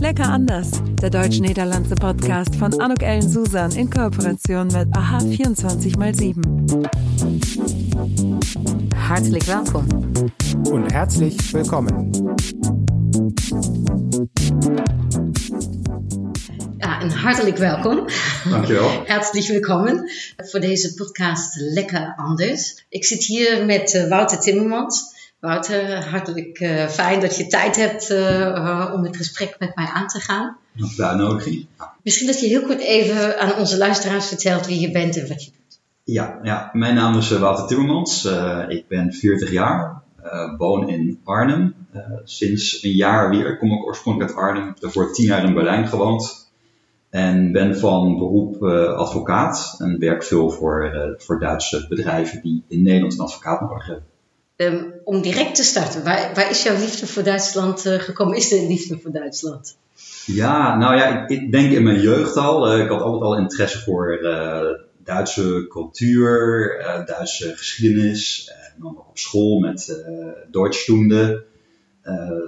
Lecker anders, der deutsch-niederlandse Podcast von Anuk Ellen Susan in Kooperation mit AHA 24x7. Hartelijk welkom. Und herzlich willkommen. Ja, en hartelijk welkom. Dankjewel. Herzlich willkommen voor deze podcast Lekker Anders. Ik zit hier met uh, Wouter Timmermans. Wouter, hartelijk uh, fijn dat je tijd hebt uh, om het gesprek met mij aan te gaan. Nog de uitnodiging. Misschien dat je heel kort even aan onze luisteraars vertelt wie je bent en wat je doet. Ja, ja mijn naam is Wouter Timmermans. ik ben 40 jaar, woon in Arnhem. sinds een jaar weer, kom ik oorspronkelijk uit Arnhem. Ik heb daarvoor tien jaar in Berlijn gewoond. En ben van beroep advocaat en werk veel voor, voor Duitse bedrijven die in Nederland een advocaat nodig hebben. Um, om direct te starten, waar, waar, is jouw liefde voor Duitsland uh, gekomen? Is er een liefde voor Duitsland? Ja, nou ja, ik, ik denk in mijn jeugd al. Uh, ik had altijd al interesse voor uh, Duitse cultuur, Duitse geschiedenis. en dan nog op school met Deutschstunde.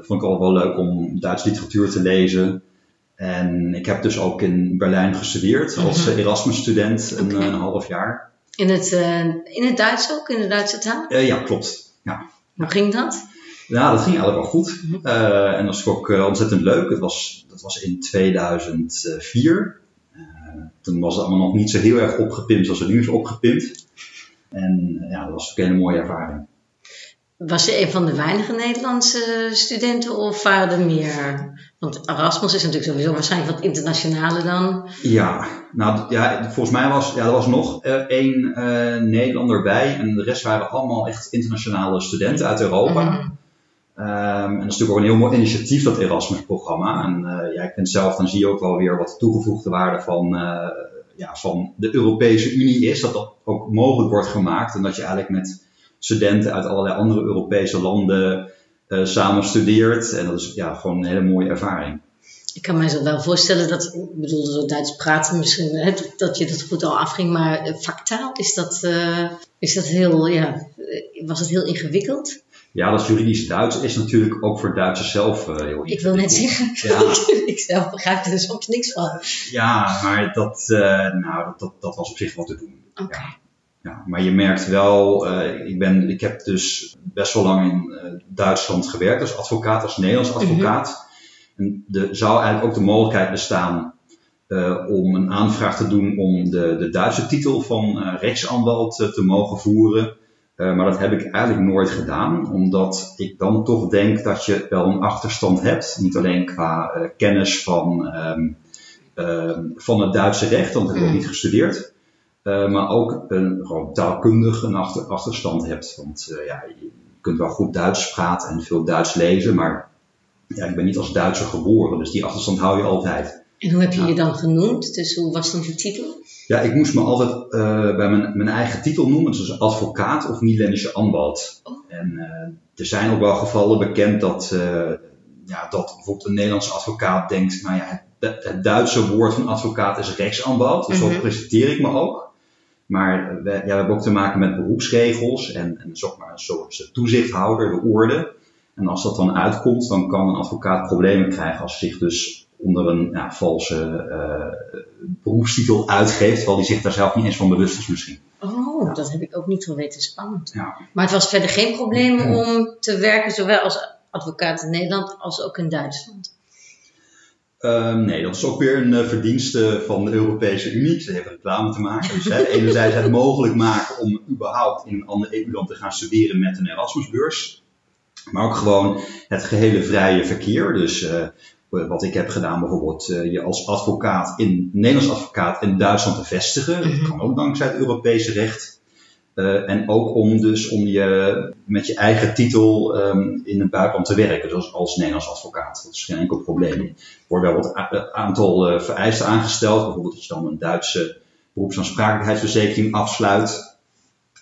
vond ik altijd wel leuk om Duitse literatuur te lezen. En ik heb dus ook in Berlijn gestudeerd als Mhm. Erasmus-student een, een half jaar. In het, uh, in het Duits ook, in de Duitse taal? ja, klopt. Ja. Hoe ging dat? Ja, dat ging eigenlijk wel goed. Uh, en dat was ook uh, ontzettend leuk. Het was, dat was in 2004. Uh, toen was het allemaal nog niet zo heel erg opgepimpt zoals het nu is opgepimpt. En ja, dat was ook een hele mooie ervaring. Was je een van de weinige Nederlandse studenten of waren er meer? Want Erasmus is natuurlijk sowieso waarschijnlijk wat internationaler dan. Ja, nou ja, volgens mij was ja, er was nog uh, één uh, Nederlander bij en de rest waren allemaal echt internationale studenten uit Europa. Mhm. Um, en dat is natuurlijk ook een heel mooi initiatief, dat Erasmus-programma. En uh, ja, ik vind zelf, dan zie je ook wel weer wat de toegevoegde waarde van, ja, van de Europese Unie is. Dat dat ook mogelijk wordt gemaakt en dat je eigenlijk met studenten uit allerlei andere Europese landen uh, samen studeert. En dat is ja, gewoon een hele mooie ervaring. Ik kan mij zo wel voorstellen dat, ik bedoel, zo Duits praten misschien, hè, dat je dat goed al afging, maar factaal, is dat, uh, is dat heel, ja, was het heel ingewikkeld? Ja, dat juridisch Duits is natuurlijk ook voor Duitsers zelf uh, heel ingewikkeld. Ik wil net zeggen, ja. ik zelf begrijp er soms niks van. Ja, maar dat, uh, nou, dat, dat, was op zich wel te doen. Oké. Okay. Ja. Ja, maar je merkt wel, uh, ik, ben, ik heb dus best wel lang in uh, Duitsland gewerkt als advocaat, als Nederlands advocaat. Mm -hmm. En er zou eigenlijk ook de mogelijkheid bestaan uh, om een aanvraag te doen om de, de Duitse titel van rechtsanwalt te mogen voeren. maar dat heb ik eigenlijk nooit gedaan, omdat ik dan toch denk dat je wel een achterstand hebt. Niet alleen qua kennis van, um, van het Duitse recht, want dat heb ik ook niet gestudeerd. Uh, maar ook een, gewoon taalkundig een achter, achterstand hebt. Want uh, ja, je kunt wel goed Duits praten en veel Duits lezen, maar ja, ik ben niet als Duitser geboren, dus die achterstand hou je altijd. En hoe heb je je dan genoemd? Dus hoe was dan je titel? Ja, ik moest me altijd uh, bij mijn, mijn, eigen titel noemen, dus advocaat of Niederländische Anwalt. Oh. En er zijn ook wel gevallen bekend dat, ja, dat bijvoorbeeld een Nederlandse advocaat denkt, nou ja, het, het Duitse woord van advocaat is rechtsanwalt, dus -hmm. zo presenteer ik me ook. Maar we, ja, we hebben ook te maken met beroepsregels en, en zeg maar, toezichthouder, de orde. En als dat dan uitkomt, dan kan een advocaat problemen krijgen als hij zich dus onder een ja, valse uh, beroepstitel uitgeeft, terwijl hij zich daar zelf niet eens van bewust is misschien. Oh, ja. dat heb ik ook niet geweten. Spannend. Ja. Maar het was verder geen probleem om te werken, zowel als advocaat in Nederland als ook in Duitsland. Uh, nee, dat is ook weer een uh, verdienste van de Europese Unie. Ze hebben reclame te maken. Dus hè, enerzijds het mogelijk maken om überhaupt in een ander EU-land te gaan studeren met een Erasmusbeurs. Maar ook gewoon het gehele vrije verkeer. Dus uh, wat ik heb gedaan bijvoorbeeld, je als advocaat in, Nederlands advocaat in Duitsland te vestigen. Dat kan ook dankzij het Europese recht. Uh, en ook om dus om je met je eigen titel um, in het buitenland te werken, dus als Nederlands advocaat. Dat is geen enkel probleem. Er worden wel wat aantal uh, vereisten aangesteld, bijvoorbeeld dat je dan een Duitse beroepsaansprakelijkheidsverzekering afsluit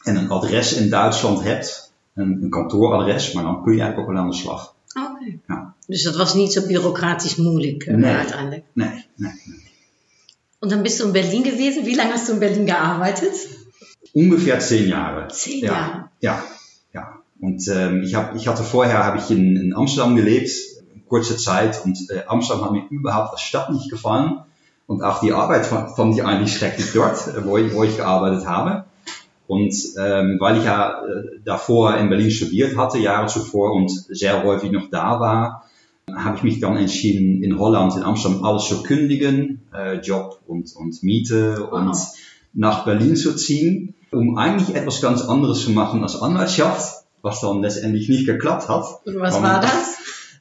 en een adres in Duitsland hebt, een, een kantooradres, maar dan kun je eigenlijk ook wel aan de slag. Oké. Okay. Ja. Dus dat was niet zo bureaucratisch moeilijk uh, nee, uiteindelijk? Nee, nee, nee. Und dann bist du in Berlin gewesen. Wie lange hast du in Berlin gearbeitet? Ungefähr zehn Jahre. Zehn ja, Jahre. Ja, ja. Und ähm, ich, hab, ich hatte vorher habe ich in, in Amsterdam gelebt, kurze Zeit und äh, Amsterdam hat mir überhaupt als Stadt nicht gefallen und auch die Arbeit fand, ich eigentlich schrecklich dort, äh, wo ich, wo ich gearbeitet habe. Und ähm, weil ich ja äh, davor in Berlin studiert hatte, Jahre zuvor und sehr häufig noch da war, habe ich mich dann entschieden, in Holland, in Amsterdam alles zu kündigen, äh, Job und, und Miete und Wow. Nach Berlin zu ziehen, um eigentlich etwas ganz anderes zu machen als Anwaltschaft, was dann letztendlich nicht geklappt hat. Was Um, war das?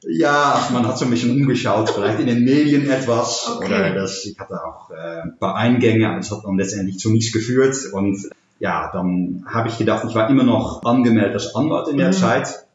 Ja, man hat so ein bisschen umgeschaut, vielleicht in den Medien etwas. Okay. Oder das, ich hatte auch äh, ein paar Eingänge, aber es hat dann letztendlich zu nichts geführt. Und ja, dann habe ich gedacht, ich war immer noch angemeldet als Anwalt in der Mhm. Zeit.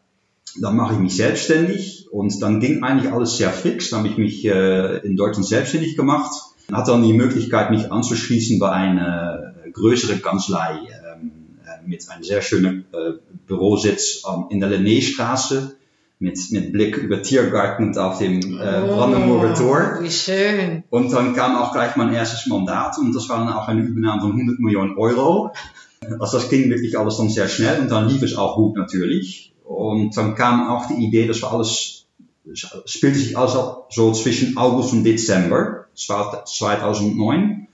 Dann mache ich mich selbstständig und dann ging eigentlich alles sehr fix. Dann habe ich mich äh, in Deutschland selbstständig gemacht. Hatte dann die Möglichkeit, mich anzuschließen bei einer größeren Kanzlei ähm, äh, mit einem sehr schönen äh, Bürositz ähm, in der Linnéestraße mit, mit Blick über Tiergarten auf dem äh, Brandenburger Tor. Oh, wie schön. Und dann kam auch gleich mein erstes Mandat und das war dann auch eine Übernahme von 100 Millionen Euro. Also das ging wirklich alles dann sehr schnell und dann lief es auch gut natürlich. Und dann kam auch die Idee, dass wir alles, spielte sich alles ab so zwischen August und Dezember 2009.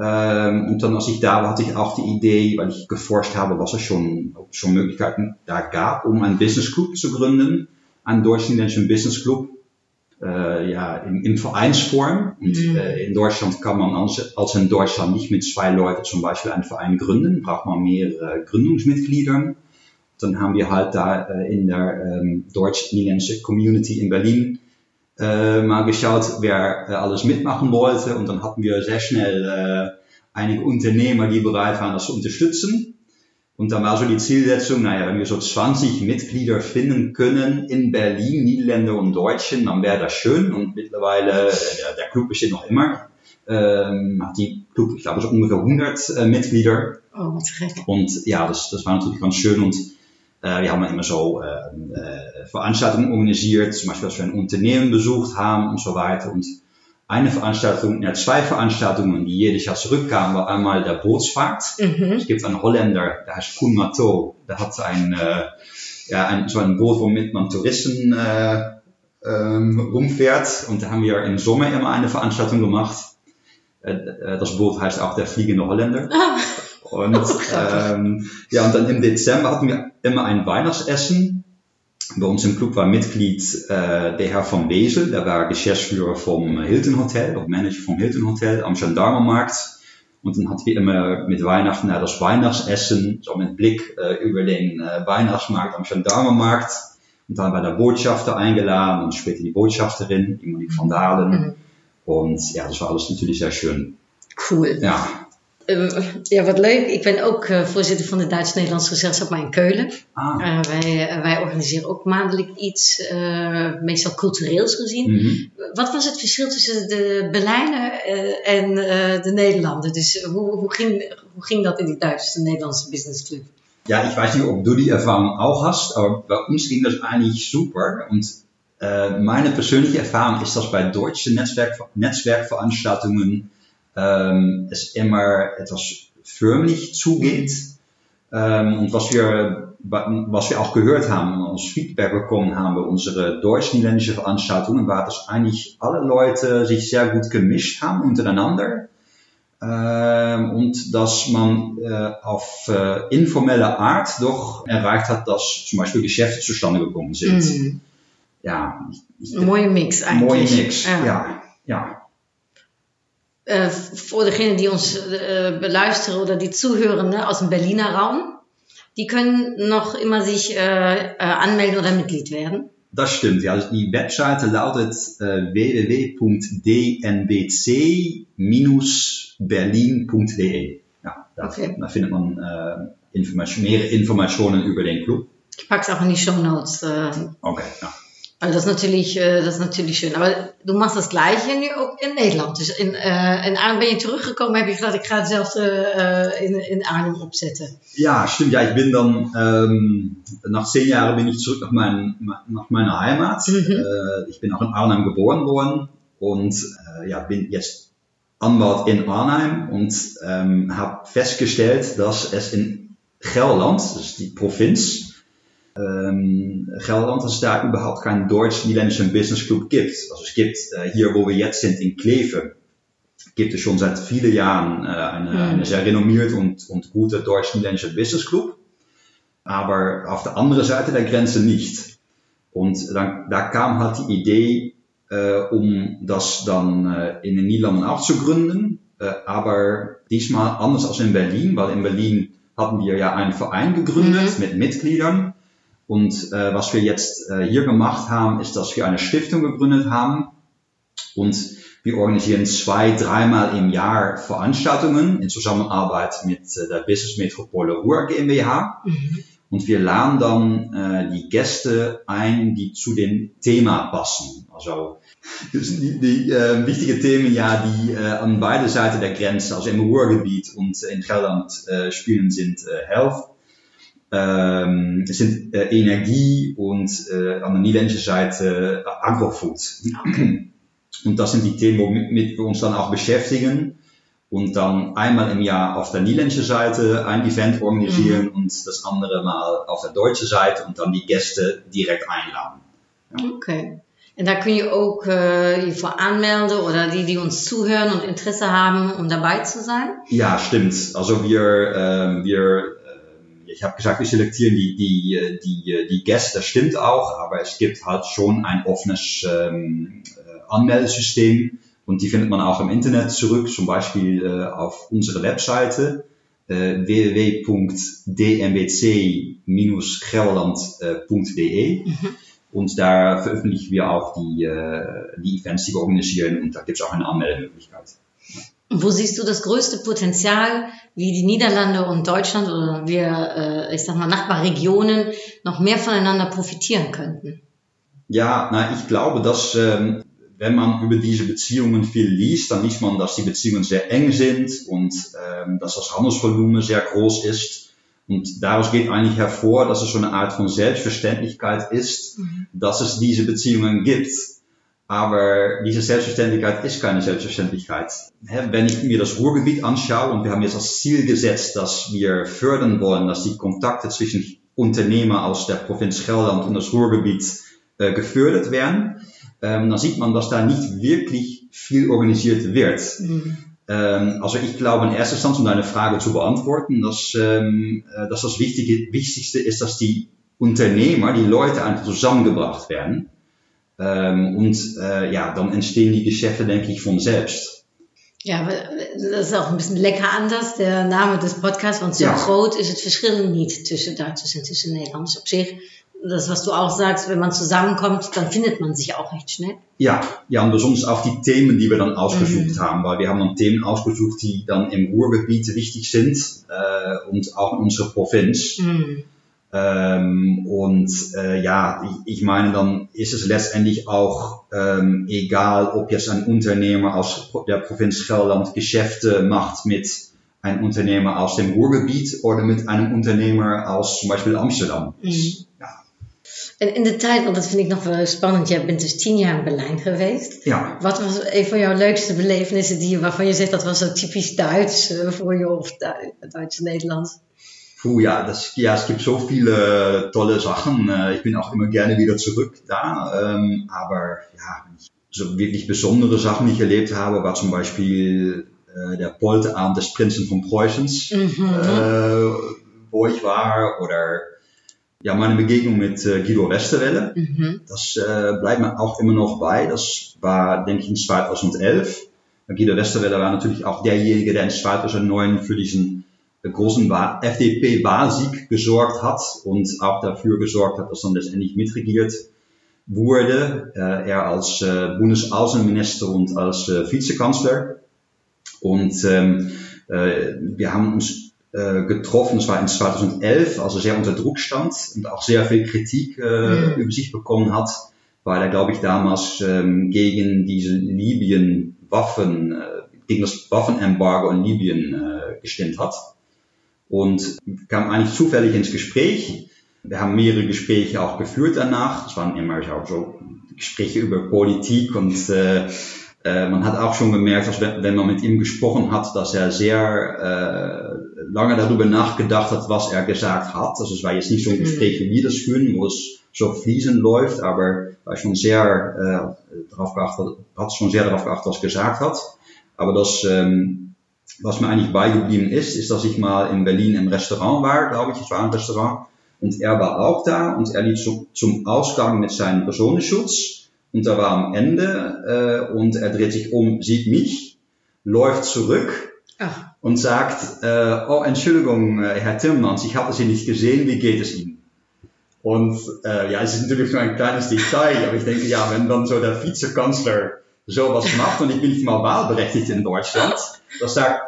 Ähm, und dann, als ich da war, hatte ich auch die Idee, weil ich geforscht habe, was es schon, schon Möglichkeiten da gab, um einen Business Club zu gründen, einen deutsch-niederländischen Business Club, äh, ja, in, in Vereinsform. Und Mhm. äh, in Deutschland kann man als, als in Deutschland nicht mit zwei Leuten zum Beispiel einen Verein gründen, braucht man mehrere Gründungsmitglieder. Dann haben wir halt da äh, in der ähm, deutsch-niederländischen Community in Berlin äh, mal geschaut, wer äh, alles mitmachen wollte. Und dann hatten wir sehr schnell äh, einige Unternehmer, die bereit waren, das zu unterstützen. Und dann war so die Zielsetzung, naja, wenn wir so 20 Mitglieder finden können in Berlin, Niederländer und Deutschen, dann wäre das schön. Und mittlerweile, äh, der, der Club besteht noch immer, ähm, hat die Club, ich glaube, so ungefähr 100 äh, Mitglieder. Oh, wat gek. Und ja, das, das war natürlich ganz schön. Und äh, wir haben immer so äh, äh, Veranstaltungen organisiert, zum Beispiel, dass wir ein Unternehmen besucht haben und so weiter. Und eine Veranstaltung, ja, zwei Veranstaltungen, die jedes Jahr zurückkamen, war einmal der Bootsfahrt. Mhm. Es gibt einen Holländer, der heißt Koen Mato, der hat ein, äh, ja, ein, so ein Boot, womit man Touristen äh, ähm, rumfährt. Und da haben wir im Sommer immer eine Veranstaltung gemacht. Äh, äh, das Boot heißt auch der Fliegende Holländer. Und, ähm, ja, und dann im Dezember hatten wir immer ein Weihnachtsessen. Bei uns im Club war Mitglied äh, der Herr von Wesel, der war Geschäftsführer vom Hilton Hotel, oder Manager vom Hilton Hotel am Gendarmenmarkt. Und dann hatten wir immer mit Weihnachten ja, das Weihnachtsessen, so mit Blick äh, über den äh, Weihnachtsmarkt am Gendarmenmarkt. Und dann war der Botschafter eingeladen und später die Botschafterin, die Monique van Dalen. Mhm. Und ja, das war alles natürlich sehr schön. Cool. Ja, Eh, ja, wat leuk. Ik ben ook eh, voorzitter van de Duits-Nederlands gezelschap, maar in Keulen. ah. Eh, wij, eh, wij organiseren ook maandelijk iets, meestal cultureels gezien. Mhm. Wat was het verschil tussen de Berlijnen en de Nederlanden? Dus hoe, hoe, ging, hoe ging dat in die Duitse-Nederlandse businessclub? Ja, ich weiß nicht, ob du die Erfahrung auch hast, aber bei uns ging das eigentlich super. Und äh, meine persönliche Erfahrung ist, dass bei deutschen Netzwerk, Netzwerkveranstaltungen ähm, es immer etwas förmlich zugeht. Ähm, und was wir, was wir auch gehört haben als Feedback bekommen haben bei unsere deutsch-niederländische Veranstaltungen, war, dass eigentlich alle Leute sich sehr gut gemischt haben untereinander. Ähm, und dass man äh, auf äh, informelle Art doch erreicht hat, dass zum Beispiel Geschäfte zustande gekommen sind. Mhm. Ja, ich, mooie mix eigenlijk. mooie mix. Ja, ja. Eh, voor degenen die ons eh, beluisteren oder die zuhören ne, aus dem Berliner Raum, die können noch immer sich äh, äh, anmelden oder Mitglied werden. Das stimmt. Ja, also die Webseite lautet äh, www.dnbc-berlin.de. Ja, da, Okay. da findet man äh, Information, mehr Informationen über den Club. Ich pack's auch in die Show Notes. Äh, Okay, ja. Also das ist natürlich, das ist natürlich schön. Aber du machst das Gleiche nu ook in Nederland. Dus in, äh, in Arnhem ben je teruggekomen, heb je gedacht, ik ga hetzelfde äh, in, in Arnhem opzetten. Ja, stimmt. Ja, ich bin dann, ähm, nach zehn Jahren bin ich zurück nach, mein, nach meiner Heimat. Mhm. Äh, ich bin auch in Arnhem geboren worden und äh, ja, bin jetzt Anwalt in Arnhem und ähm, habe festgestellt, dass es in Gelderland, ist die Provinz, ähm, Gelderland, dass es da überhaupt keinen deutsch-niederländischen Business Club gibt. Also es gibt äh, hier, wo wir jetzt sind, in Kleve, gibt es schon seit vielen Jahren äh, eine, Mhm. eine sehr renommierte und, und gute deutsch-niederländische Business Club. Aber auf der anderen Seite der Grenze nicht. Und dann, da kam halt die Idee, äh, um das dann in den Niederlanden auch zu gründen. Äh, aber diesmal anders als in Berlin, weil in Berlin hatten wir ja einen Verein gegründet mit Mitgliedern. Und äh, was wir jetzt äh, hier gemacht haben, ist, dass wir eine Stiftung gegründet haben. Und wir organisieren zwei, dreimal im Jahr Veranstaltungen in Zusammenarbeit mit äh, der Business Metropole Ruhr GmbH. Und wir laden dann äh, die Gäste ein, die zu dem Thema passen. Also sind die, die äh, wichtige Themen, ja, die äh, an beide Seiten der Grenze, also im Ruhrgebiet und in Gelderland äh, spielen, sind äh, Health, ähm, sind äh, Energie und äh, an der niederländischen Seite äh, Agrofood. Und das sind die Themen, womit wir uns dann auch beschäftigen und dann einmal im Jahr auf der niederländischen Seite ein Event organisieren und das andere Mal auf der deutschen Seite und dann die Gäste direkt einladen. Oké. En daar kun je ook eh, je voor aanmelden, oder die, die ons zuhören und Interesse haben, um dabei zu sein. Ja, stimmt. Also wir, ähm, wir ich habe gesagt, wir selektieren die, die, äh, die, äh, die Gäste, das stimmt auch, aber es gibt halt schon ein offenes ähm, äh, Anmeldesystem und die findet man auch im Internet zurück, zum Beispiel äh, auf unserer Webseite äh, www.dmbc-gelderland.de und da veröffentlichen wir auch die, äh, die Events, die wir organisieren und da gibt es auch eine Anmeldemöglichkeit. Wo siehst du das größte Potenzial, wie die Niederlande und Deutschland oder wir, äh, ich sag mal, Nachbarregionen noch mehr voneinander profitieren könnten? Ja, na, ich glaube, dass ähm, wenn man über diese Beziehungen viel liest, dann liest man, dass die Beziehungen sehr eng sind und ähm, dass das Handelsvolumen sehr groß ist. Und daraus geht eigentlich hervor, dass es so eine Art von Selbstverständlichkeit ist, dass es diese Beziehungen gibt. Aber diese Selbstverständlichkeit ist keine Selbstverständlichkeit. Wenn ich mir das Ruhrgebiet anschaue und wir haben jetzt als Ziel gesetzt, dass wir fördern wollen, dass die Kontakte zwischen Unternehmer aus der Provinz Gelderland und das Ruhrgebiet äh, gefördert werden, ähm, dann sieht man, dass da nicht wirklich viel organisiert wird. Ähm, also ich glaube in erster Instanz, um deine Frage zu beantworten, dass, ähm, äh, dass das Wichtige, Wichtigste ist, dass die Unternehmer, die Leute einfach zusammengebracht werden. Ähm, und äh, ja, dann entstehen die Geschäfte, denke ich, von selbst. Ja, aber das ist auch ein bisschen lekker anders. Der Name des Podcasts, want zo Ja. groot is het verschil niet tussen Duitsers en tussen Nederlanders. Op zich, das, was du auch sagst, wenn man zusammenkommt, dann findet man sich auch recht schnell. Ja, ja, und besonders auch die Themen, die wir dann ausgesucht haben, weil wir haben dann Themen ausgesucht, die dann im Ruhrgebiet wichtig sind äh, und auch in unserer Provinz. Ähm, und äh, ja, ich, ich meine, dann ist es letztendlich auch ähm, egal, ob jetzt ein Unternehmer aus der Provinz Gelderland Geschäfte macht mit einem Unternehmer aus dem Ruhrgebiet oder mit einem Unternehmer aus zum Beispiel Amsterdam. Ja. En in de tijd, want dat vind ik nog wel spannend, jij bent dus tien jaar in Berlijn geweest. Ja. Wat was een van jouw leukste belevenissen die, je- waarvan je zegt dat was zo typisch Duits eh, voor je of Du- Duits-Nederlands? Puh, ja, das, ja, es gibt so viele tolle Sachen. Äh, Ich bin auch immer gerne wieder zurück da. Ähm, aber ja, so wirklich besondere Sachen, die ich erlebt habe, war zum Beispiel äh, der Polterabend des Prinzen von Preußens, äh, wo ich war, oder ja, meine Begegnung mit äh, Guido Westerwelle. Das äh, bleibt mir auch immer noch bei. Das war, denke ich, in 2011. Guido Westerwelle war natürlich auch derjenige, der in 2009 für diesen äh, großen Wahl- FDP-Wahlsieg gesorgt hat und auch dafür gesorgt hat, dass dann letztendlich mitregiert wurde. Äh, er als äh, Bundesaußenminister und als äh, Vizekanzler. Und ähm, äh, wir haben uns äh, getroffen, es war in 2011, also sehr unter Druck stand und auch sehr viel Kritik äh, über sich bekommen hat, weil er, glaube ich, damals ähm, gegen diese Libyen-Waffen, gegen das Waffenembargo in Libyen gestimmt hat. Und kam eigentlich zufällig ins Gespräch. Wir haben mehrere Gespräche auch geführt danach. Es waren immer auch so Gespräche über Politik und äh, äh, man hat auch schon gemerkt, dass wenn, wenn man mit ihm gesprochen hat, dass er sehr äh, lange darüber nachgedacht hat, was er gesagt hat. Also es war jetzt nicht so ein Gespräch, wie wir das führen, wo es so fließend läuft, aber war schon sehr äh, darauf geachtet, hat schon sehr darauf geachtet, was er gesagt hat. Aber das, ähm, was mir eigentlich beigeblieben ist, ist, dass ich mal in Berlin im Restaurant war, glaube ich, es war ein Restaurant, und er war auch da und er lief so, zum Ausgang mit seinem Personenschutz. Und er war am Ende äh, und er dreht sich um, sieht mich, läuft zurück Ach, und sagt, äh, oh Entschuldigung, äh, Herr Timmermans, ich habe Sie nicht gesehen, wie geht es Ihnen? Und äh, ja, es ist natürlich nur ein kleines Detail, aber ich denke, ja, wenn dann so der Vizekanzler sowas macht und ich bin nicht mal wahlberechtigt in Deutschland, das sagt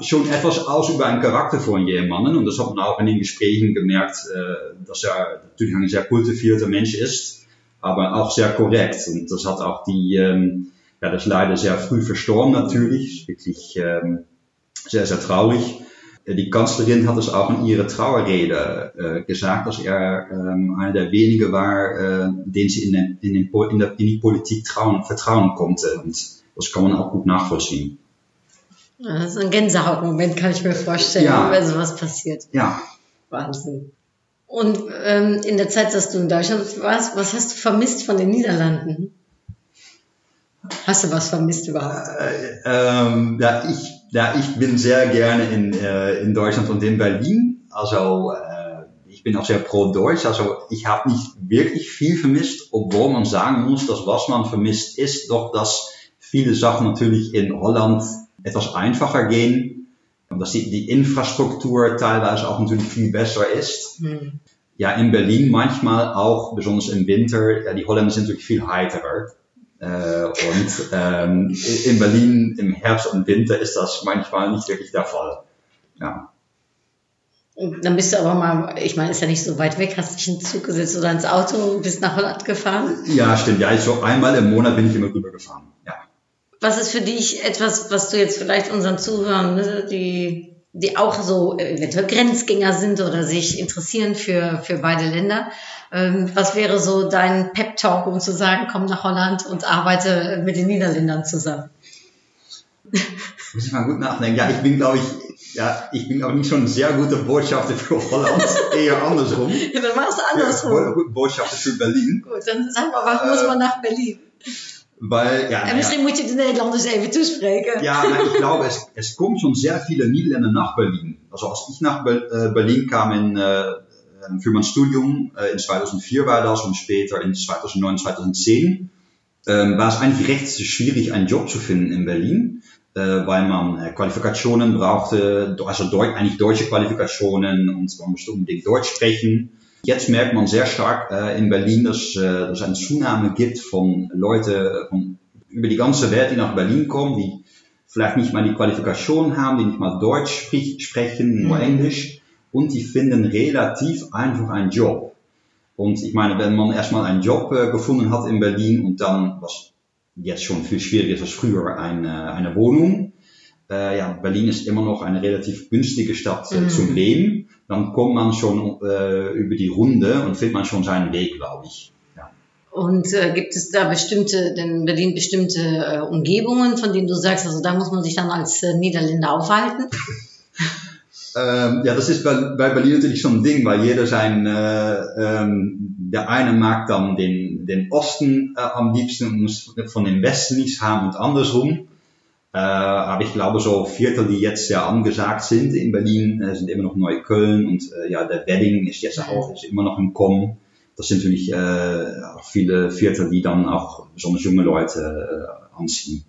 schon etwas aus über einen Charakter von jemanden und das hat man auch in den Gesprächen gemerkt, äh, dass er natürlich ein sehr kultivierter Mensch ist, aber auch sehr korrekt und das hat auch die, ähm, ja, das leider sehr früh verstorben natürlich, wirklich ähm, sehr, sehr traurig. Äh, Die Kanzlerin hat es auch in ihrer Trauerrede äh, gesagt, dass er ähm, einer der wenigen war, äh, den sie in, den, in, den, in, der, in die Politik trauen, vertrauen konnte. Und das kann man auch gut nachvollziehen. das ist ein Gänsehautmoment, kann ich mir vorstellen, Ja. wenn sowas passiert. Ja, Wahnsinn. Und ähm, in der Zeit, dass du in Deutschland warst, was hast du vermisst von den Niederlanden? Hast du was vermisst überhaupt? ähm, ja, ich, ja, ich bin sehr gerne in, äh, in Deutschland und in Berlin. Also äh, ich bin auch sehr pro-Deutsch. Also ich habe nicht wirklich viel vermisst, obwohl man sagen muss, dass was man vermisst ist, doch dass viele Sachen natürlich in Holland etwas einfacher gehen. Und dass die, die Infrastruktur teilweise auch natürlich viel besser ist. Hm. Ja, in Berlin manchmal auch, besonders im Winter, ja, die Holländer sind natürlich viel heiterer. Äh, und ähm, in Berlin im Herbst und Winter ist das manchmal nicht wirklich der Fall. Ja, dann bist du aber mal, ich meine, ist ja nicht so weit weg, hast dich in den Zug gesetzt oder ins Auto und bist nach Holland gefahren. ja stimmt. Ja, so einmal im Monat bin ich immer rüber gefahren. Ja. Was ist für dich etwas, was du jetzt vielleicht unseren Zuhörern, ne, die, die auch so eventuell Grenzgänger sind oder sich interessieren für, für beide Länder, ähm, was wäre so dein Pep-Talk, um zu sagen, komm nach Holland und arbeite mit den Niederländern zusammen? Muss ich mal gut nachdenken. Ja, ich bin, glaube ich, ja, ich bin auch nicht ein sehr guter Botschafter für Holland. Eher andersrum. Ja, dann machst du andersrum. Bo- Botschafter für Berlin. Gut, dann sag mal, warum muss man nach Berlin? Weil, ja, En nou ja, misschien moet je de Nederlanders even toespreken. Ja, nein, ich glaube, es, es kommen schon sehr viele Niederländer nach Berlin. Also als ich nach Ber Berlin kam in, äh, für mein Studium, äh, in 2004 war das und später in 2009, 2010, ähm, war es eigentlich recht schwierig, einen Job zu finden in Berlin, äh, weil man äh, Qualifikationen brauchte, also eigentlich deutsche Qualifikationen und man musste unbedingt Deutsch sprechen. Jetzt merkt man sehr stark äh, in Berlin, dass, äh, es eine Zunahme gibt von Leute von über die ganze Welt, die nach Berlin kommen, die vielleicht nicht mal die Qualifikation haben, die nicht mal Deutsch sprich, sprechen, nur Englisch. Und die finden relativ einfach einen Job. Und ich meine, wenn man erstmal einen Job äh, gefunden hat in Berlin und dann, was jetzt schon viel schwieriger ist als früher, eine, eine Wohnung, äh, ja, Berlin ist immer noch eine relativ günstige Stadt äh, zum Leben, dann kommt man schon äh, über die Runde und findet man schon seinen Weg, glaube ich. Ja. Und äh, gibt es da bestimmte, denn in Berlin bestimmte äh, Umgebungen, von denen du sagst, also da muss man sich dann als äh, Niederländer aufhalten? Ähm, ja, das ist bei, bei Berlin natürlich so ein Ding, weil jeder sein, äh, ähm, der eine mag dann den, den Osten äh, am liebsten und muss von dem Westen nichts haben und andersrum. Äh, aber ich glaube, so Viertel, die jetzt ja angesagt sind in Berlin, äh, sind immer noch Neukölln und äh, ja, der Wedding ist jetzt auch ist immer noch im Kommen. Das sind natürlich äh, auch viele Viertel, die dann auch besonders junge Leute äh, anziehen.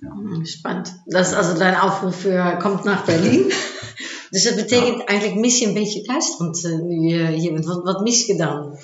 Hm, Spannend. Das ist also dein Aufruf für kommt nach Berlin. dus dat betekent eigenlijk mis je een beetje Duitsland eh, nu je hier bent. Wat, wat mis je dan?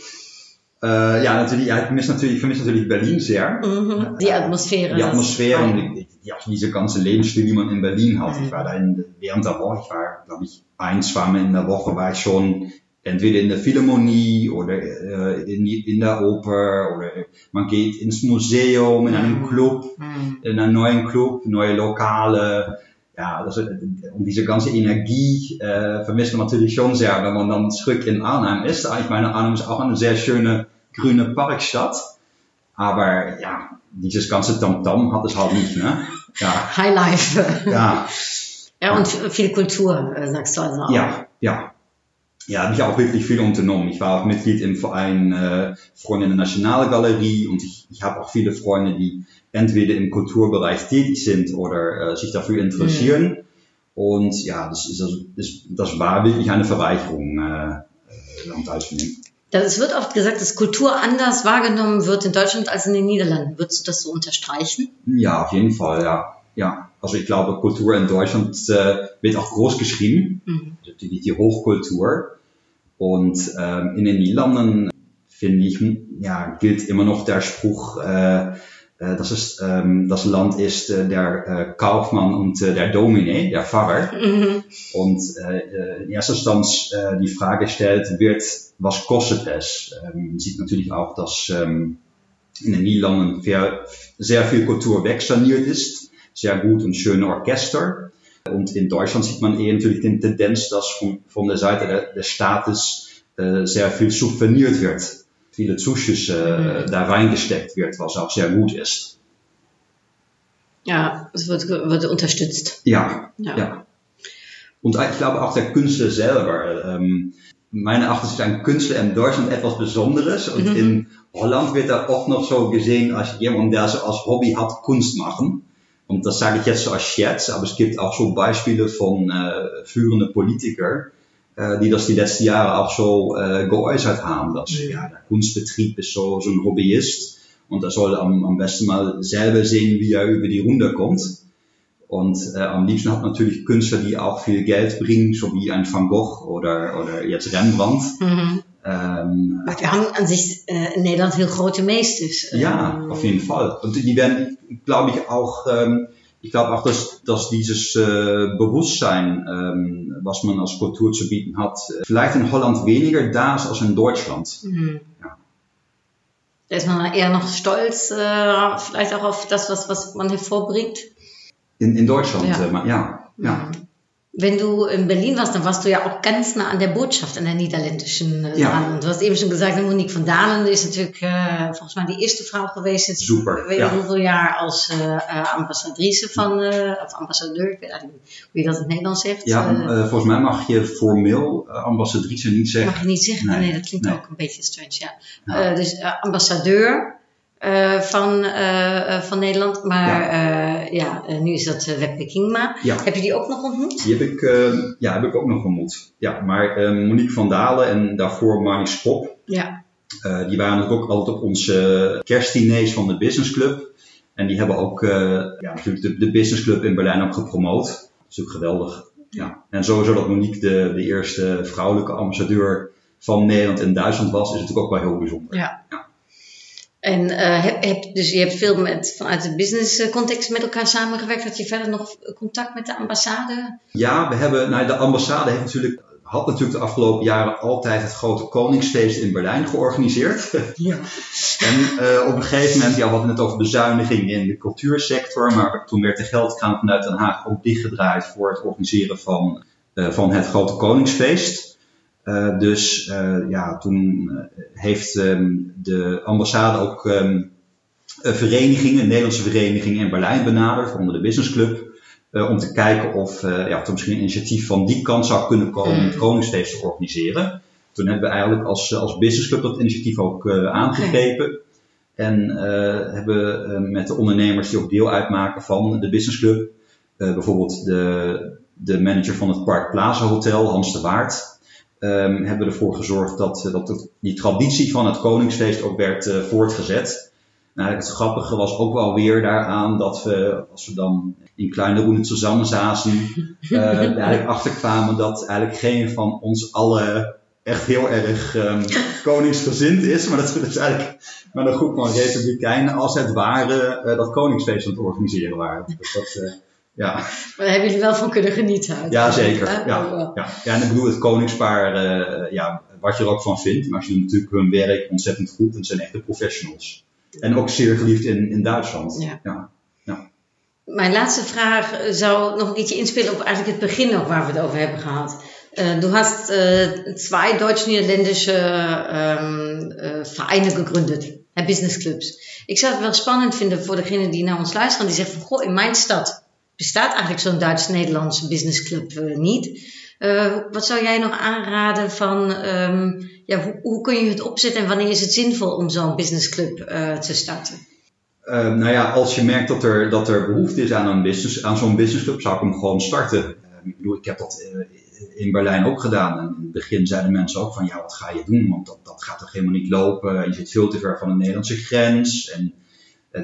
Äh, ja, natürlich, ja, ich vermisse natürlich, ich vermisse natürlich Berlin sehr. Mhm. Die Atmosphäre. die Atmosphäre und die, die, auch diese ganze Lebensstil, die man in Berlin hat. Mhm. Ich war da in, während der Woche, ich war, glaube ich, ein, zweimal in der Woche war ich schon entweder in der Philharmonie oder äh, in, in der Oper oder man geht ins Museum, in einen Club, Mhm. in einen neuen Club, neue Lokale. Ja, und diese ganze Energie äh, vermisst man natürlich schon sehr, wenn man dann zurück in Arnhem ist. Ich meine, Arnhem ist auch eine sehr schöne grüne Parkstadt. Aber ja, dieses ganze Tamtam hat es halt nicht, ne? Ja, Highlife. ja. Ja, und viel Kultur, sagst du also auch. Ja, ja. Ja, habe ich auch wirklich viel unternommen. Ich war auch Mitglied im Verein äh, Freunde der Nationalgalerie und ich, ich habe auch viele Freunde, die entweder im Kulturbereich tätig sind oder äh, sich dafür interessieren. Mhm. Und ja, das, ist, also, das, das war wirklich eine Verweicherung äh, äh am teilzunehmen. Es wird oft gesagt, dass Kultur anders wahrgenommen wird in Deutschland als in den Niederlanden. Würdest du das so unterstreichen? Ja, auf jeden Fall, ja. ja. Also ich glaube, Kultur in Deutschland äh, wird auch groß geschrieben, mhm. die, die Hochkultur. Und ähm, in den Niederlanden, finde ich, ja, gilt immer noch der Spruch, äh, äh, dass es ähm, das Land ist äh, der äh, Kaufmann und äh, der Dominee, der Pfarrer. Mhm. Und äh, in erster Instanz äh, die Frage stellt wird, was kostet es? Ähm, man sieht natürlich auch, dass ähm, in den Niederlanden sehr, sehr viel Kultur wegsaniert ist, sehr gut und schöne Orchester. Und in Deutschland sieht man eher natürlich die Tendenz, dass von, von der Seite der, des Staates äh, sehr viel subventioniert wird viele Zuschüsse da reingesteckt wird, was auch sehr gut ist. Ja, es wird, wird unterstützt. Ja, ja, ja. Und ich glaube auch der Künstler selber. Ähm, meine Achtung ist ein Künstler in Deutschland etwas Besonderes. Und mhm. in Holland wird er auch noch so gesehen als jemand, der so als Hobby hat Kunst machen. Und das sage ich jetzt so als Scherz, aber es gibt auch so Beispiele von äh, führenden Politikern, äh, die das die letzten Jahre auch so äh, geäußert haben. Dass ja, der Kunstbetrieb ist so, so ein Hobbyist und er soll am, am besten mal selber sehen, wie er über die Runde kommt. Und äh, am liebsten hat natürlich Künstler, die auch viel Geld bringen, so wie ein Van Gogh oder, oder jetzt Rembrandt. Mhm. Ähm, maar wir haben an sich äh, in Nederland heel grote meesters. Ja, auf jeden Fall. Und die werden, glaube ich, auch ähm, ich glaube auch, dass, dass dieses äh, Bewusstsein, ähm, was man als Kultur zu bieten hat, vielleicht in Holland weniger da ist als in Deutschland. Mhm. Ja. Da ist man eher noch stolz, äh, vielleicht auch auf das, was, was man hervorbringt. In, in Deutschland, ja. Äh, ja. ja. Mhm. Wenn du in Berlin warst, dann warst du ja auch ganz nah an der Botschaft, an der niederländischen äh, ja. Und du hast eben schon gesagt, Monique van Dalen ist natuurlijk äh, volgens mij die eerste vrouw geweest. Super. weet ja. hoeveel jaar als uh, ambassadrice van, uh, of ambassadeur, ik weet eigenlijk niet hoe je dat in het Nederlands zegt. Ja, volgens mij mag je formeel ambassadrice niet zeggen. Mag je niet zeggen? Nee, nee dat klinkt nee. ook een beetje strange, ja. dus ambassadeur. Uh, van, uh, van Nederland. Maar ja, uh, ja nu is dat Webbe Kingma. Ja. Heb je die ook nog ontmoet? Die heb ik, ja, heb ik ook nog ontmoet. Ja, maar Monique van Dalen en daarvoor Marnie Spop. Ja. die waren ook altijd op onze kerstdiners van de Business Club. En die hebben ook ja, natuurlijk de, de Business Club in Berlijn ook gepromoot. Dat is ook geweldig. Ja. En sowieso dat Monique de, de eerste vrouwelijke ambassadeur van Nederland en Duitsland was, is natuurlijk ook wel heel bijzonder. Ja. ja. En uh, heb, heb, dus je hebt veel met, vanuit de business eh, context met elkaar samengewerkt. Had je verder nog contact met de ambassade? Ja, we hebben, nou, de ambassade heeft natuurlijk, had natuurlijk de afgelopen jaren altijd het grote Koningsfeest in Berlijn georganiseerd. Ja. en uh, op een gegeven moment, ja, we hadden het over bezuiniging in de cultuursector. Maar toen werd de geldkraan vanuit Den Haag ook dichtgedraaid voor het organiseren van, uh, van het grote Koningsfeest. Uh, dus uh, ja, toen eh, heeft um, de ambassade ook um, een vereniging, een Nederlandse vereniging in Berlijn benaderd, onder de Business Club, uh, om te kijken of, ja, of er misschien een initiatief van die kant zou kunnen komen om het mm. Koningsfeest te organiseren. Toen hebben we eigenlijk als, als Business Club dat initiatief ook aangegrepen. En hebben met de ondernemers die ook deel uitmaken van de Business Club, bijvoorbeeld de, de manager van het Park Plaza Hotel, Hans de Waard, um, hebben we ervoor gezorgd dat, eh, dat die traditie van het Koningsfeest ook werd uh, voortgezet. Nou, het grappige was ook wel weer daaraan dat we, als we dan in kleine roenen samen zaten, uh, eigenlijk achterkwamen dat eigenlijk geen van ons allen echt heel erg um, koningsgezind is. Maar dat we dus eigenlijk met een groep van republikeinen als het ware uh, dat koningsfeest aan het organiseren waren. Dus dat, ja. Maar daar hebben jullie wel van kunnen genieten. Ja, zeker. Ja, ja. ja. en ik bedoel, het koningspaar, uh, ja, wat je er ook van vindt. Maar ze doen natuurlijk hun werk ontzettend goed en zijn echte professionals. En ook zeer geliefd in, in Duitsland. Ja. ja. Mijn laatste vraag zou nog een keertje inspelen op eigenlijk het begin nog waar we het over hebben gehad. Uh, du hast uh, zwei deutsch-niederländische uh, Vereine gegründet, Business Clubs. Ik zou het wel spannend vinden voor degenen die naar ons luisteren, die zeggen van, goh, in mijn stad bestaat eigenlijk zo'n Duits-Nederlandse businessclub uh, niet. Uh, wat zou jij nog aanraden van um, ja, hoe, hoe, kun je het opzetten en wanneer is het zinvol om zo'n businessclub uh, te starten? Nou ja, als je merkt dat er, dat er behoefte is aan, een business, aan zo'n businessclub, zou ik hem gewoon starten. ik bedoel, ik heb dat in Berlijn ook gedaan. En in het begin zeiden mensen ook van, ja, wat ga je doen? Want dat, dat gaat toch helemaal niet lopen. Je zit veel te ver van de Nederlandse grens. En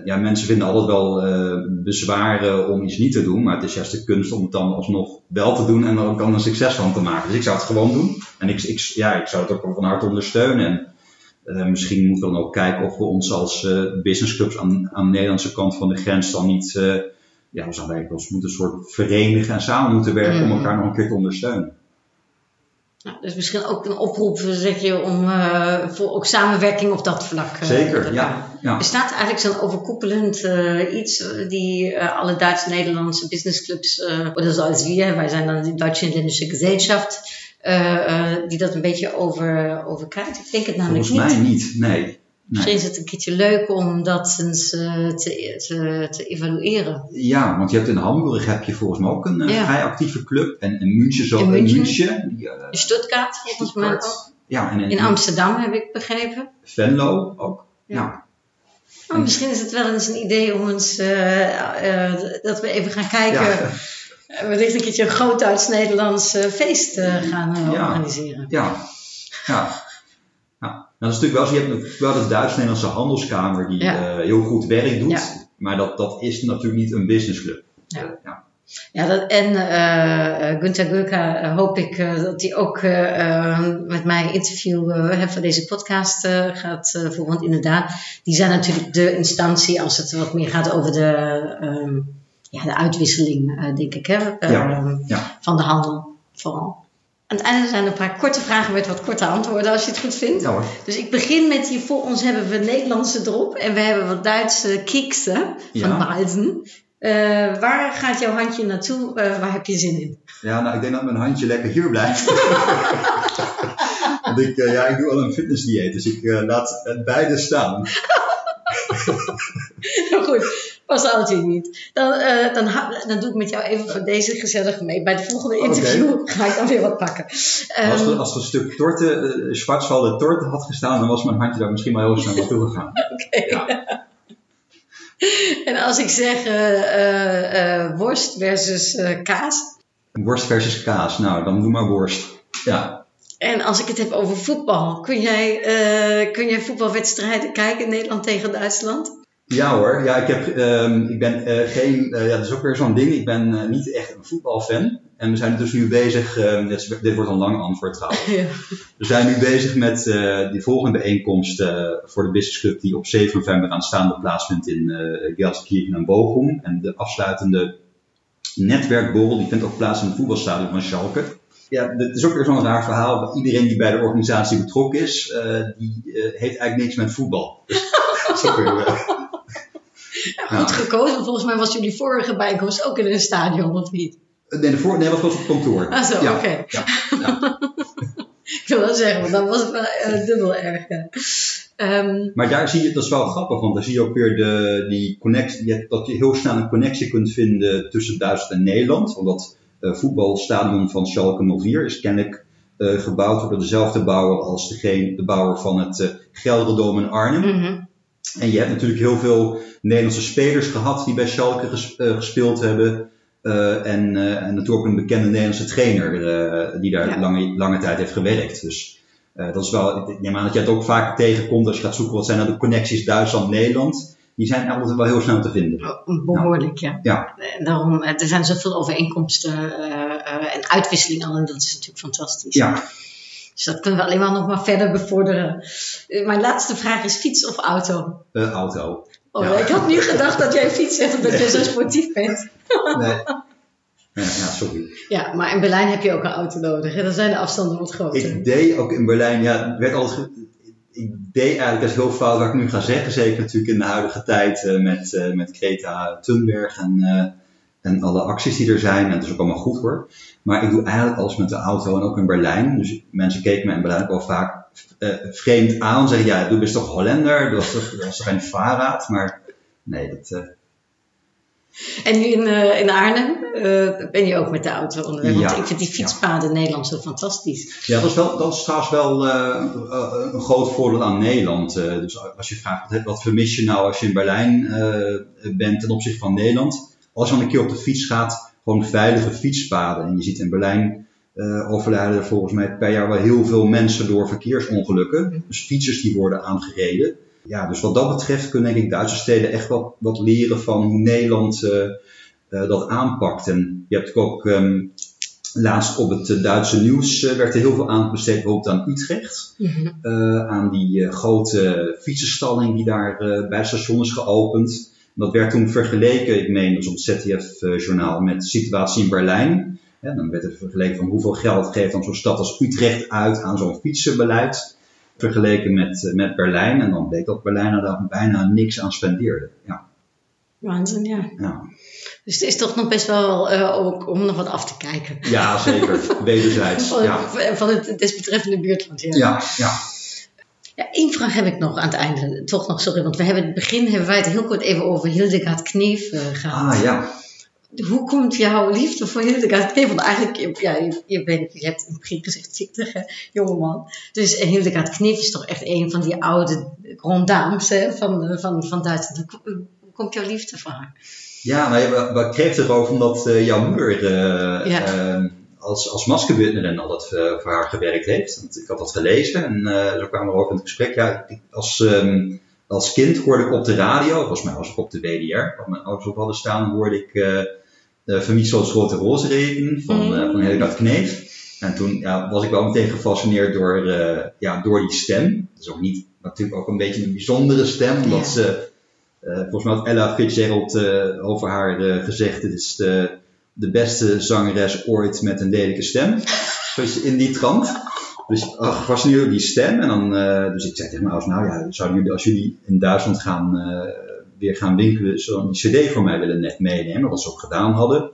ja, mensen vinden altijd wel uh, bezwaren om iets niet te doen, maar het is juist de kunst om het dan alsnog wel te doen en er ook dan een succes van te maken. Dus ik zou het gewoon doen. En ik, ik, ja, ik zou het ook van harte ondersteunen. En uh, misschien moeten we dan ook kijken of we ons als uh, businessclubs aan, aan de Nederlandse kant van de grens dan niet, ja, we zouden ons moeten een soort verenigen en samen moeten werken om elkaar nog een keer te ondersteunen. Nou, dus misschien ook een oproep, zeg je, om uh, voor ook samenwerking op dat vlak. Uh, Zeker, ja, ja. Bestaat eigenlijk zo'n overkoepelend uh, iets die alle Duits-Nederlandse businessclubs, oder zoals wir, wij zijn dan de Duitse Inländische Gesellschaft, die dat een beetje over, overkrijgt? Ik denk het namelijk Volgens mij niet, nee. Misschien is het een keertje leuk om dat eens uh, te, te, te, evalueren. Ja, want je hebt in Hamburg heb je volgens mij ook een uh, ja. vrij actieve club. En in München zo. In München. München die, uh, in Stuttgart volgens mij ook. Ja, en in, in, Amsterdam heb ik begrepen. Venlo ook. Ja. ja. Oh, misschien is het wel eens een idee om eens dat we even gaan kijken. Ja. wellicht een keertje een groot Duits-Nederlands feest gaan organiseren. Ja, ja. Nou, dat is natuurlijk wel zo. Je hebt wel de Duits-Nederlandse Handelskamer die heel goed werk doet. Maar dat, dat is natuurlijk niet een businessclub. Ja. Ja. Dat, en uh, Gunther Gulka uh, hoop ik uh, dat hij ook met mij interview voor deze podcast gaat voeren. Want inderdaad, die zijn natuurlijk de instantie als het wat meer gaat over de, um, ja, de uitwisseling, denk ik, hè, ja. Ja. van de handel vooral. Aan het einde zijn er een paar korte vragen met wat korte antwoorden, als je het goed vindt. Ja. Dus ik begin met hier voor ons hebben we Nederlandse erop en we hebben wat Duitse kieksen van. Balzen. Uh, waar gaat jouw handje naartoe? Uh, waar heb je zin in? Ja, nou, ik denk dat mijn handje lekker hier blijft. Want ik, uh, ja, ik doe al een fitnessdieet, dus ik laat het beide staan. nou goed, was altijd niet. Dan, uh, dan, dan doe ik met jou even voor deze gezellige mee. Bij het volgende interview okay. ga ik dan weer wat pakken. Um, als, er, als er een stuk torte, uh, Schwarzwalder torte had gestaan, dan was mijn handje daar misschien wel heel snel naartoe gegaan. Oké. Okay. Ja. En als ik zeg uh, worst versus kaas? Worst versus kaas, nou dan doe maar worst. Ja. En als ik het heb over voetbal, kun jij, kun jij voetbalwedstrijden kijken in Nederland tegen Duitsland? Ja hoor, ja, ik, heb, um, ik ben uh, geen, uh, ja, dat is ook weer zo'n ding, ik ben uh, niet echt een voetbalfan. En we zijn dus nu bezig, um, dit, dit, wordt een lang antwoord trouwens. Ja. We zijn nu bezig met die volgende bijeenkomst voor de Business Club die op 7 november aanstaande plaatsvindt in uh, Gelsenkirchen en Bochum. En de afsluitende netwerkborrel die vindt ook plaats in het voetbalstadion van Schalke. Ja, het is ook weer zo'n raar verhaal. Iedereen die bij de organisatie betrokken is, die heeft eigenlijk niks met voetbal. Dus, dat is ook weer, goed gekozen. Volgens mij was jullie vorige bijkomst ook in een stadion, of niet? Nee, de voor, nee dat was op kantoor. Ah zo, ja, oké. Ja, ja. ik wil wel zeggen, want dan was het wel uh, dubbel erg. Um, maar daar zie je, dat is wel grappig, want daar zie je ook weer de, die connectie, dat je heel snel een connectie kunt vinden tussen Duitsland en Nederland. Want dat uh, voetbalstadion van Schalke 04 is kennelijk uh, gebouwd door dezelfde bouwer als degene, de bouwer van het Gelderdoom in Arnhem. Mm -hmm. En je hebt natuurlijk heel veel Nederlandse spelers gehad die bij Schalke uh, gespeeld hebben. Uh, en, uh, en natuurlijk ook een bekende Nederlandse trainer die daar ja. lange, lange tijd heeft gewerkt. Dus dat is wel, ik neem aan dat je het ook vaak tegenkomt als je gaat zoeken wat zijn nou de connecties Duitsland-Nederland. Die zijn altijd wel heel snel te vinden. Behoorlijk, ja. ja. Daarom, er zijn zoveel overeenkomsten en uitwisseling al en dat is natuurlijk fantastisch. Ja. Dus dat kunnen we alleen maar nog maar verder bevorderen. Mijn laatste vraag is fiets of auto? Uh, auto. Oh, ja. Ik had nu gedacht dat jij fiets zegt omdat je zo sportief bent. nee. Ja, sorry. Ja, maar in Berlijn heb je ook een auto nodig. Hè? Dan zijn de afstanden wat groter. Ik deed ook in Berlijn, ja, werd altijd, ik deed eigenlijk, dat is heel fout wat ik nu ga zeggen, zeker natuurlijk in de huidige tijd uh, met, uh, met Greta Thunberg en, en alle acties die er zijn. En het is ook allemaal goed hoor. Maar ik doe eigenlijk alles met de auto en ook in Berlijn. Dus mensen keken me in Berlijn ook wel vaak uh, vreemd aan. Zeggen, ja, du bist toch Hollander? Du hast toch, geen Fahrrad? Maar nee, dat... Uh... En nu in, uh, in Arnhem ben je ook met de auto onderweg. Want ik vind die fietspaden in Nederland zo fantastisch. Ja, dat is, wel, dat is trouwens wel eh, eh, een groot voordeel aan Nederland. Eh, dus als je vraagt, wat, wat vermis je nou als je in Berlijn eh, bent ten opzichte van Nederland? Als je dan een keer op de fiets gaat, gewoon veilige fietspaden. En je ziet in Berlijn overlijden er volgens mij per jaar wel heel veel mensen door verkeersongelukken. Dus fietsers die worden aangereden. Ja, dus wat dat betreft kunnen denk ik Duitse steden echt wat, wat leren van hoe Nederland eh, eh, dat aanpakt. En je hebt ook ehm, laatst op het Duitse nieuws werd er heel veel aandacht besteed bijvoorbeeld aan Utrecht. Eh, aan die grote fietsenstalling die daar bij het station is geopend. Dat werd toen vergeleken, ik meen, dus op het ZDF-journaal, met de situatie in Berlijn. Ja, dan werd er vergeleken van hoeveel geld geeft dan zo'n stad als Utrecht uit aan zo'n fietsenbeleid. Vergeleken met, eh, met Berlijn. En dan bleek dat Berlijn er daar bijna niks aan spendeerde. Ja, Waanzin, ja. ja. Dus het is toch nog best wel eh, ook om nog wat af te kijken. ja zeker. Wederzijds. Van, Ja, van het desbetreffende buurtland. Ja. ja, ja. Ja, één vraag heb ik nog aan het einde. Toch nog, sorry, want we hebben in het begin hebben wij het heel kort even over Hildegard Kneef eh, gehad. Ah ja. Hoe komt jouw liefde voor Hildegard Kneef? Want eigenlijk, je- ja, je, je, bent, je hebt in het begin gezegd zichtige jongeman. Dus eh, Hildegard Kneef is toch echt een van die oude grand dames hè, van, eh, van, van Duitsland. Hoe, komt jouw liefde voor haar? Ja, nou, kregen het erover omdat jouw moeder eh, Ja. Eh, als, als maskerbutner altijd eh, voor haar gewerkt heeft. Want ik had dat gelezen en eh, zo kwamen we over in het gesprek. Ja, als, ehm, als kind hoorde ik op de radio, volgens mij was ik op de WDR, wat mijn ouders op hadden staan, hoorde ik eh uh, Vermiessel's Grote Rozenregen van, Mm. eh van Hildegard Kneef. En toen ja, was ik wel meteen gefascineerd door, eh, ja, door die stem. Dat is ook niet, natuurlijk ook een beetje een bijzondere stem, omdat Ja. ze eh, volgens mij had Ella Fitzgerald eh, over haar eh, gezegd: Het is de, de beste zangeres ooit met een lelijke stem. Zoiets in die trant. Dus ach, gefascineerd door die stem. En dan, eh, dus ik zei tegen mijn ouders: Nou ja, zouden jullie, als jullie in Duitsland gaan, eh, weer gaan winkelen, zo'n CD voor mij willen net meenemen. Wat ze ook gedaan hadden.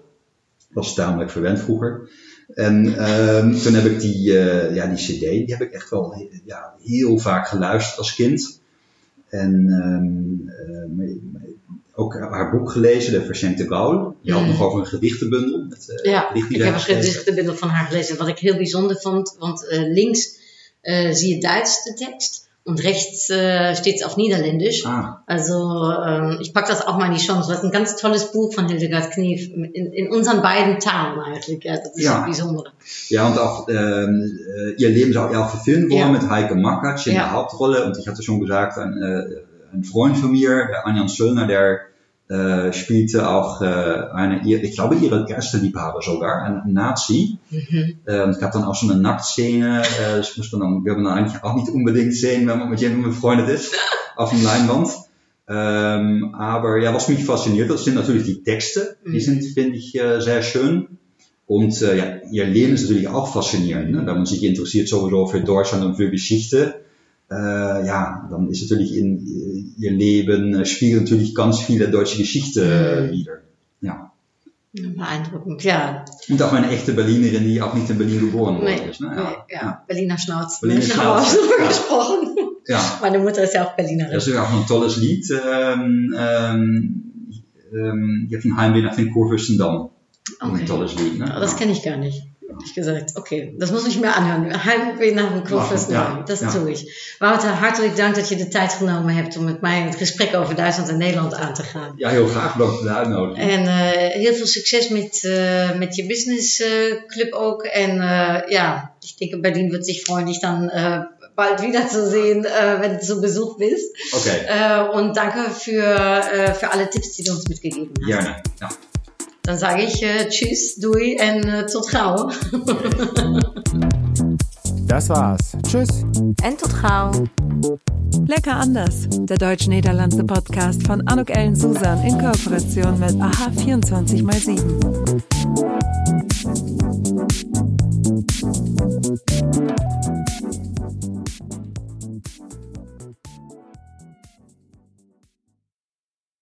Was tamelijk verwend vroeger. En ehm, toen heb ik die, eh, ja, die CD, die heb ik echt wel ja, heel vaak geluisterd als kind. En ehm, ook haar boek gelezen, De Verschenkte Gaul. Je had Mm. nog over een gedichtenbundel. Met, eh, Ja, ik heb een gedichtenbundel van haar gelezen. Wat ik heel bijzonder vond, want eh, links eh, zie je Duits de tekst und rechts äh, steht es auf Niederländisch. Ah, Also ähm, ich packe das auch mal in die Chance. Ist ein ganz tolles Buch von Hildegard Knief in, in unseren beiden Talen eigentlich. Ja, das ist Ja. het bijzondere. ja, und auch ähm, äh, ihr Leben soll ja auch verfilmt worden Ja. mit Heike Makatsch in Ja. der Hauptrolle. Und ich hatte schon gesagt, ein, äh, ein Freund von mir, der Anjan Söllner, der äh, spielte auch äh, eine, ich glaube, ihre erste Liebhaber sogar, ein Nazi. Mhm. Äh, und es gab dann auch so eine Nacktszene, äh, das muss man dann, will man dann eigentlich auch nicht unbedingt sehen, wenn man mit jemandem befreundet ist, auf dem Leinwand. Ähm, aber ja, was mich fasziniert, das sind natürlich die Texte. Die Mhm. sind, finde ich, äh, sehr schön. Und äh, ja, ihr Leben ist natürlich auch faszinierend. Ne? Wenn man sich interessiert sowieso für Deutschland und für Geschichte, äh, ja, dann ist natürlich in äh, ihr Leben spiegelt natürlich ganz viele deutsche Geschichte wieder. Ja. Beeindruckend, ja. Und auch eine echte Berlinerin, die auch nicht in Berlin geboren Nee, ist. Ne? nee, ja. Berliner Schnauz. Berliner Ich habe auch Schnauz, ja. gesprochen. ja. Meine Mutter ist ja auch Berlinerin. Dat is ook een tolles lied. Ähm, ähm, ähm, je hebt een heimwee naar Van Kurfürstendamm. Okay. Ein tolles Lied. Ne? Das kenne ich gar nicht. Ehrlich gesagt. Okay, das muss ich mir anhören. Heimwee naar een Kurfürsten. Ja, dat ja. doe ik. Wouter, hartelijk dank dat je de tijd genomen hebt om met mij het gesprek over Duitsland en Nederland aan te gaan. Ja, heel graag bedankt voor de uitnodiging. En eh, heel veel succes met, eh, met je businessclub ook. En ja, ich denke, Berlin wird sich freuen, dich dann äh, bald wiederzusehen, äh, wenn du zu Besuch bist. Oké, Äh, und danke für, äh, für alle Tipps, die du uns mitgegeben hast. gerne. Ja. Dann sage ich äh, Tschüss, doei en äh, tot gauw. Das war's. Tschüss. En tot gauw. Lecker anders. Der deutsch-niederlandse Podcast von Anuk Ellen Susan in Kooperation mit AHA 24x7.